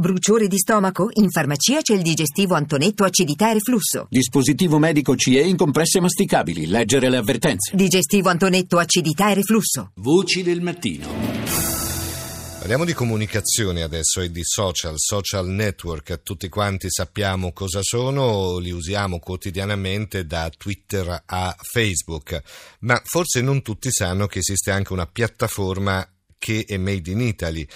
Bruciore di stomaco? In farmacia c'è il digestivo Antonetto acidità e reflusso. Dispositivo medico CE in compresse masticabili. Leggere le avvertenze. Digestivo Antonetto acidità e reflusso. Voci del mattino. Parliamo di comunicazione adesso e di social, social network, tutti quanti sappiamo cosa sono, li usiamo quotidianamente da Twitter a Facebook, ma forse non tutti sanno che esiste anche una piattaforma che è made in Italy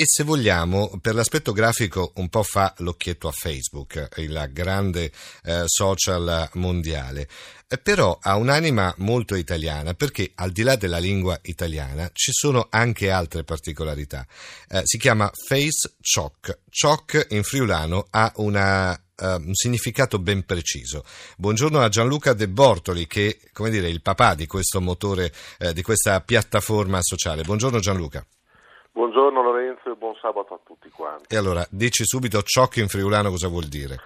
e se vogliamo per l'aspetto grafico un po' fa l'occhietto a Facebook, il grande eh, social mondiale, eh, però ha un'anima molto italiana perché al di là della lingua italiana ci sono anche altre particolarità. Eh, si chiama Face Choc. Choc in friulano ha una Uh, un significato ben preciso. Buongiorno a Gianluca De Bortoli, che come dire, è il papà di questo motore, uh, di questa piattaforma sociale. Buongiorno Gianluca. Buongiorno sabato a tutti quanti. E allora, dici subito ciò che in friulano cosa vuol dire?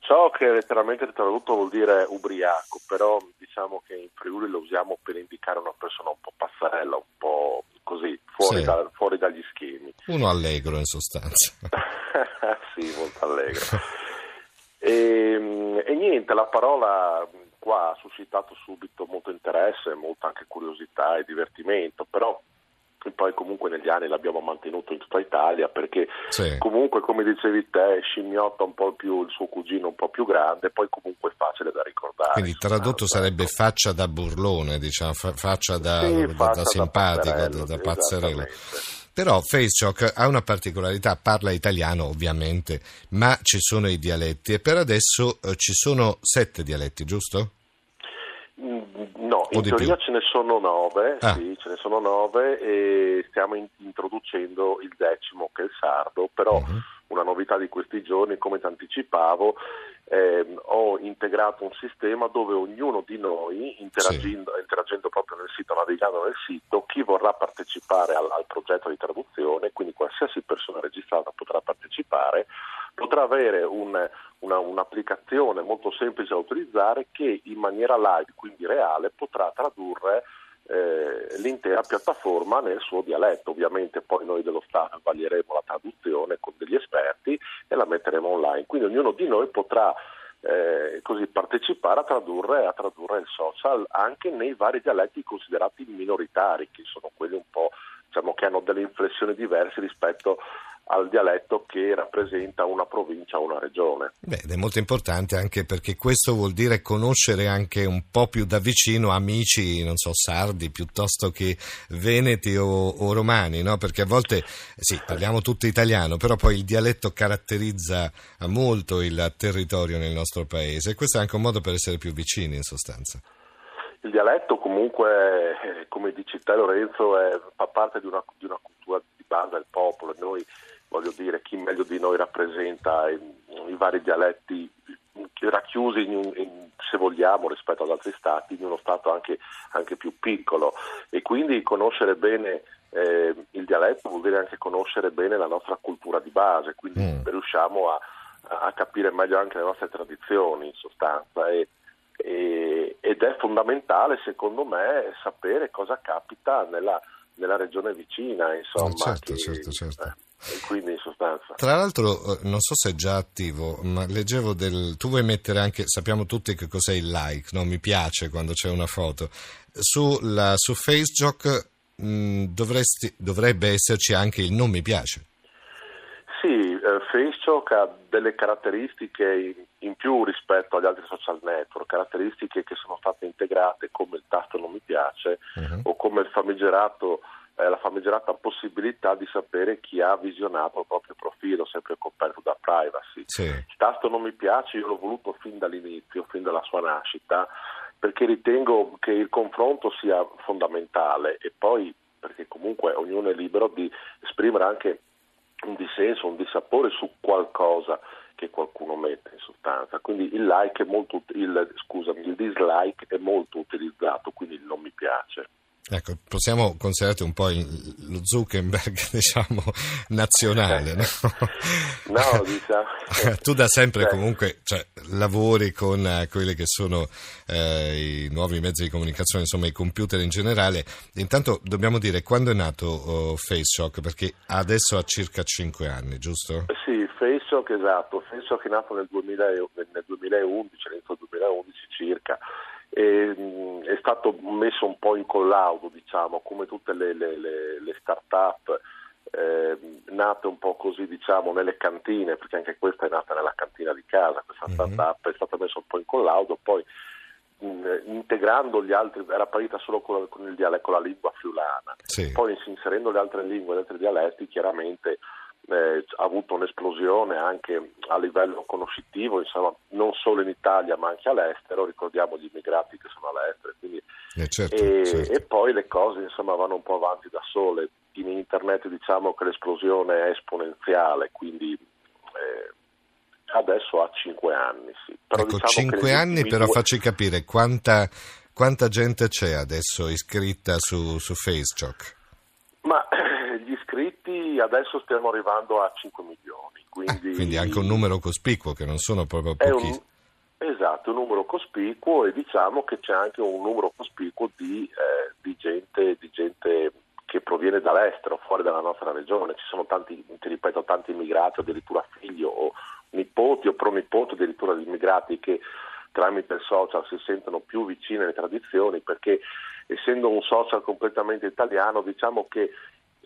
Ciò che letteralmente tradotto vuol dire ubriaco, però diciamo che in Friuli lo usiamo per indicare una persona un po' passarella, un po' così, fuori, Sì. da- fuori dagli schemi. Uno allegro in sostanza. sì, molto allegro. E, e niente, la parola qua ha suscitato subito molto interesse, molta anche curiosità e divertimento, però poi comunque negli anni l'abbiamo mantenuto in tutta Italia perché Sì. comunque come dicevi te scimmiotta un po' più il suo cugino un po' più grande, poi comunque è facile da ricordare. Quindi tradotto insomma, sarebbe ecco. faccia da burlone, diciamo, fa- faccia da, Sì, da- faccia da simpatico, da, pazzerello, da pazzerello. Però FaceChock ha una particolarità, parla italiano ovviamente, ma ci sono i dialetti e per adesso eh, ci sono sette dialetti, giusto? No, in teoria ce ne sono nove, Ah. sì, ce ne sono nove e stiamo in- introducendo il decimo che è il sardo, però Mhm. una novità di questi giorni, come ti anticipavo, ehm, ho integrato un sistema dove ognuno di noi, interagendo, interagendo proprio nel sito, navigando nel sito, chi vorrà partecipare al, al progetto di traduzione, quindi qualsiasi persona registrata potrà partecipare, potrà avere un- una- un'applicazione molto semplice da utilizzare che in maniera live, quindi reale, potrà tradurre eh, l'intera piattaforma nel suo dialetto. Ovviamente poi noi dello Stato vaglieremo la traduzione con degli esperti e la metteremo online. Quindi ognuno di noi potrà eh, così partecipare a tradurre, a tradurre il social anche nei vari dialetti considerati minoritari, che sono quelli un po' diciamo, che hanno delle inflessioni diverse rispetto al dialetto che rappresenta una provincia o una regione. Beh, ed è molto importante anche perché questo vuol dire conoscere anche un po' più da vicino amici, non so, sardi piuttosto che veneti o, o romani, no? Perché a volte, sì, parliamo tutto italiano, però poi il dialetto caratterizza molto il territorio nel nostro paese e questo è anche un modo per essere più vicini in sostanza. Il dialetto comunque, eh, come dici te Lorenzo, è- fa parte di una, di una cultura di base del popolo. Noi, voglio dire, chi meglio di noi rappresenta i, i vari dialetti racchiusi, in un- in- se vogliamo, rispetto ad altri stati, in uno stato anche, anche più piccolo. E quindi conoscere bene eh, il dialetto vuol dire anche conoscere bene la nostra cultura di base, quindi Mm. riusciamo a, a capire meglio anche le nostre tradizioni in sostanza. E, e- ed è fondamentale secondo me sapere cosa capita nella, nella regione vicina insomma certo, che- certo, certo. eh, e quindi in sostanza Tra l'altro, eh, non so se è già attivo, ma leggevo del... Tu vuoi mettere anche, sappiamo tutti che cos'è il like, no? Mi piace quando c'è una foto. Sulla, su Facebook mh, dovresti, dovrebbe esserci anche il non mi piace. Eh, Facebook ha delle caratteristiche in, più rispetto agli altri social network caratteristiche che sono state integrate come il tasto non mi piace Mhm. o come il famigerato eh, la famigerata possibilità di sapere chi ha visionato il proprio profilo sempre coperto da privacy Sì. Il tasto non mi piace, io l'ho voluto fin dall'inizio, fin dalla sua nascita, perché ritengo che il confronto sia fondamentale e poi perché comunque ognuno è libero di esprimere anche un dissenso, un dissapore su qualcosa che qualcuno mette in sostanza. Quindi il like molto il, scusami, il dislike è molto utilizzato, quindi il non mi piace. Ecco, possiamo considerarti un po' lo Zuckerberg, diciamo, nazionale, no? no diciamo. tu da sempre Beh. comunque cioè, lavori con uh, quelli che sono uh, i nuovi mezzi di comunicazione, insomma i computer in generale. Intanto dobbiamo dire quando è nato uh, FaceShock, perché adesso ha circa 5 anni, giusto? Sì, FaceShock esatto, FaceShock è nato nel, 2000, nel 2011, all'inizio 2011 circa è stato messo un po' in collaudo, diciamo, come tutte le, le, le, start-up eh, nate un po' così, diciamo, nelle cantine, perché anche questa è nata nella cantina di casa, questa mm-hmm. start-up è stata messa un po' in collaudo, poi mh, integrando gli altri, era partita solo con, con il dialetto, con la lingua friulana, sì. poi inserendo le altre lingue, gli altri dialetti, chiaramente eh, ha avuto un'esplosione anche a livello conoscitivo, insomma, non solo in Italia ma anche all'estero, ricordiamo gli immigrati che sono all'estero, quindi, eh certo, e, certo. e, poi le cose insomma, vanno un po' avanti da sole. In internet diciamo che l'esplosione è esponenziale, quindi eh, adesso ha 5 anni. Sì. Però ecco, diciamo 5 anni però due... facci capire quanta, quanta, gente c'è adesso iscritta su, su Facebook. Ma adesso stiamo arrivando a 5 milioni. Quindi, ah, quindi anche un numero cospicuo, che non sono proprio pochi. Esatto, un numero cospicuo e diciamo che c'è anche un numero cospicuo di, eh, di, gente, di gente che proviene dall'estero, fuori dalla nostra regione. Ci sono tanti, ti ripeto, tanti immigrati, addirittura figli o nipoti o pronipoti addirittura di immigrati che tramite il social si sentono più vicine alle tradizioni perché essendo un social completamente italiano diciamo che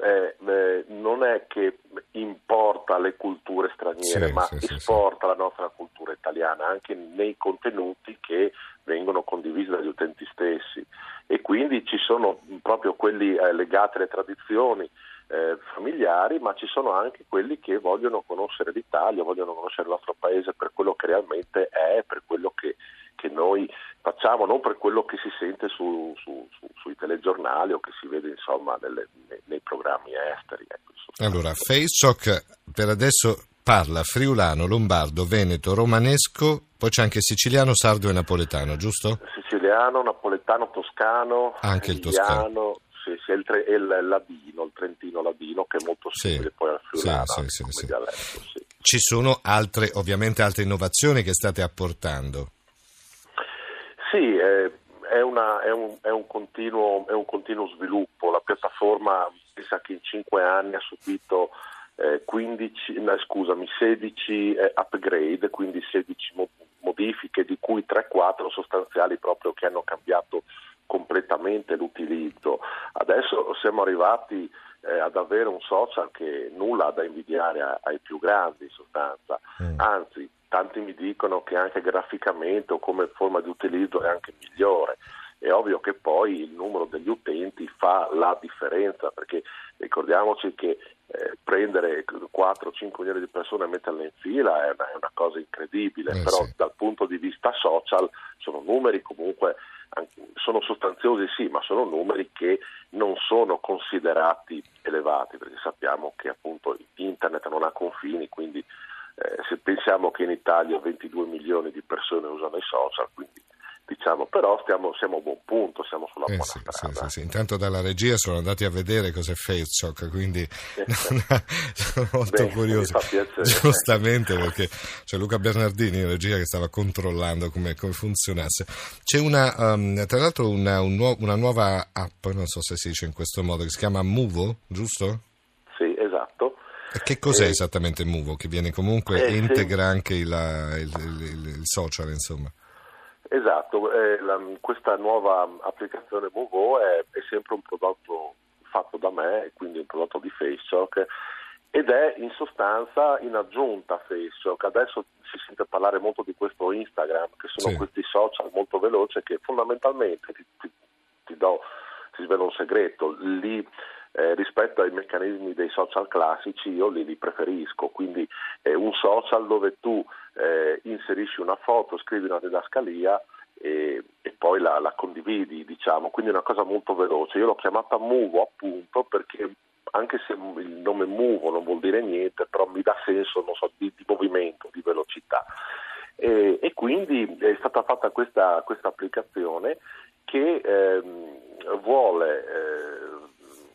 eh, eh, non è che importa le culture straniere, sì, ma sì, esporta sì, la nostra cultura italiana anche nei contenuti che vengono condivisi dagli utenti stessi. E quindi ci sono proprio quelli eh, legati alle tradizioni eh, familiari, ma ci sono anche quelli che vogliono conoscere l'Italia, vogliono conoscere il nostro paese per quello che realmente è, per quello che, che noi facciamo, non per quello che si sente su, su, su, sui telegiornali o che si vede insomma nelle, nei, nei, programmi esteri. Ecco, allora, Facebook per adesso parla friulano, lombardo, veneto, romanesco, poi c'è anche siciliano, sardo e napoletano, giusto? Siciliano, napoletano, toscano, anche il toscano. Sì, sì, il, tre, il, ladino, il trentino ladino che è molto simile sì, poi al friulano sì, sì, dialetto, Ci sono altre, ovviamente altre innovazioni che state apportando. Una, è, un, è, un continuo, è, un, continuo, sviluppo. La piattaforma pensa che in cinque anni ha subito eh, 15, no, scusami, 16 eh, upgrade, quindi 16 modifiche, di cui 3-4 sostanziali proprio che hanno cambiato completamente l'utilizzo. Adesso siamo arrivati eh, ad avere un social che nulla ha da invidiare a, ai più grandi in sostanza, mm. anzi tanti mi dicono che anche graficamente o come forma di utilizzo è anche migliore. È ovvio che poi il numero degli utenti fa la differenza, perché ricordiamoci che eh, prendere 4-5 milioni di persone e metterle in fila è una, è una cosa incredibile, eh, però sì. dal punto di vista social sono numeri comunque sono sostanziosi sì, ma sono numeri che non sono considerati elevati, perché sappiamo che appunto internet non ha confini, quindi eh, se pensiamo che in Italia 22 milioni di persone usano i social, quindi diciamo, però stiamo, siamo a buon punto, siamo sulla eh buona sì, strada. Sì, sì, Intanto dalla regia sono andati a vedere cos'è Facebook, quindi sono molto Beh, curioso, giustamente perché c'è Luca Bernardini in regia che stava controllando come, come funzionasse. C'è una, um, tra l'altro una, un nuo, una nuova app, non so se si dice in questo modo, che si chiama Movo, giusto? Sì, esatto. Che cos'è eh, esattamente Movo? Che viene comunque, eh, integra sì. anche il, il, il, il, social, insomma. Esatto, eh, la, questa nuova applicazione Movo è, è, sempre un prodotto fatto da me, quindi un prodotto di Facebook ed è in sostanza in aggiunta a Facebook. Adesso si sente parlare molto di questo Instagram, che sono sì. questi social molto veloci che fondamentalmente ti, ti, ti do, ti svelo un segreto, lì eh, rispetto ai meccanismi dei social classici io li, li preferisco, quindi eh, un social dove tu eh, inserisci una foto, scrivi una didascalia e, e poi la, la, condividi, diciamo, quindi è una cosa molto veloce. Io l'ho chiamata Muvo appunto perché anche se il nome Muvo non vuol dire niente, però mi dà senso so, di, di, movimento, di velocità. E, e, quindi è stata fatta questa, questa applicazione che ehm, vuole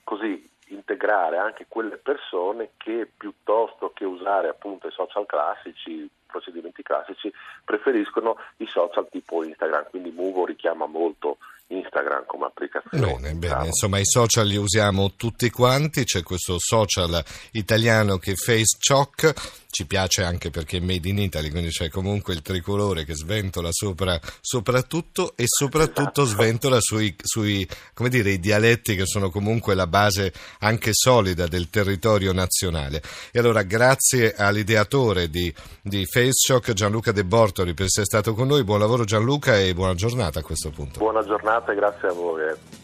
così integrare anche quelle persone che piuttosto che usare appunto i social classici, procedimenti classici, preferiscono i social tipo Instagram, quindi Muvo richiama molto Instagram come applicazione. Bene, bene, insomma i social li usiamo tutti quanti, c'è questo social italiano che è FaceChock, ci piace anche perché è made in Italy, quindi c'è comunque il tricolore che sventola sopra, soprattutto e soprattutto esatto. sventola sui, sui come dire, i dialetti che sono comunque la base anche solida del territorio nazionale. E allora grazie all'ideatore di, di FaceChock, Gianluca De Bortoli, per essere stato con noi, buon lavoro Gianluca e buona giornata a questo punto. Buona giornata e grazie a voi.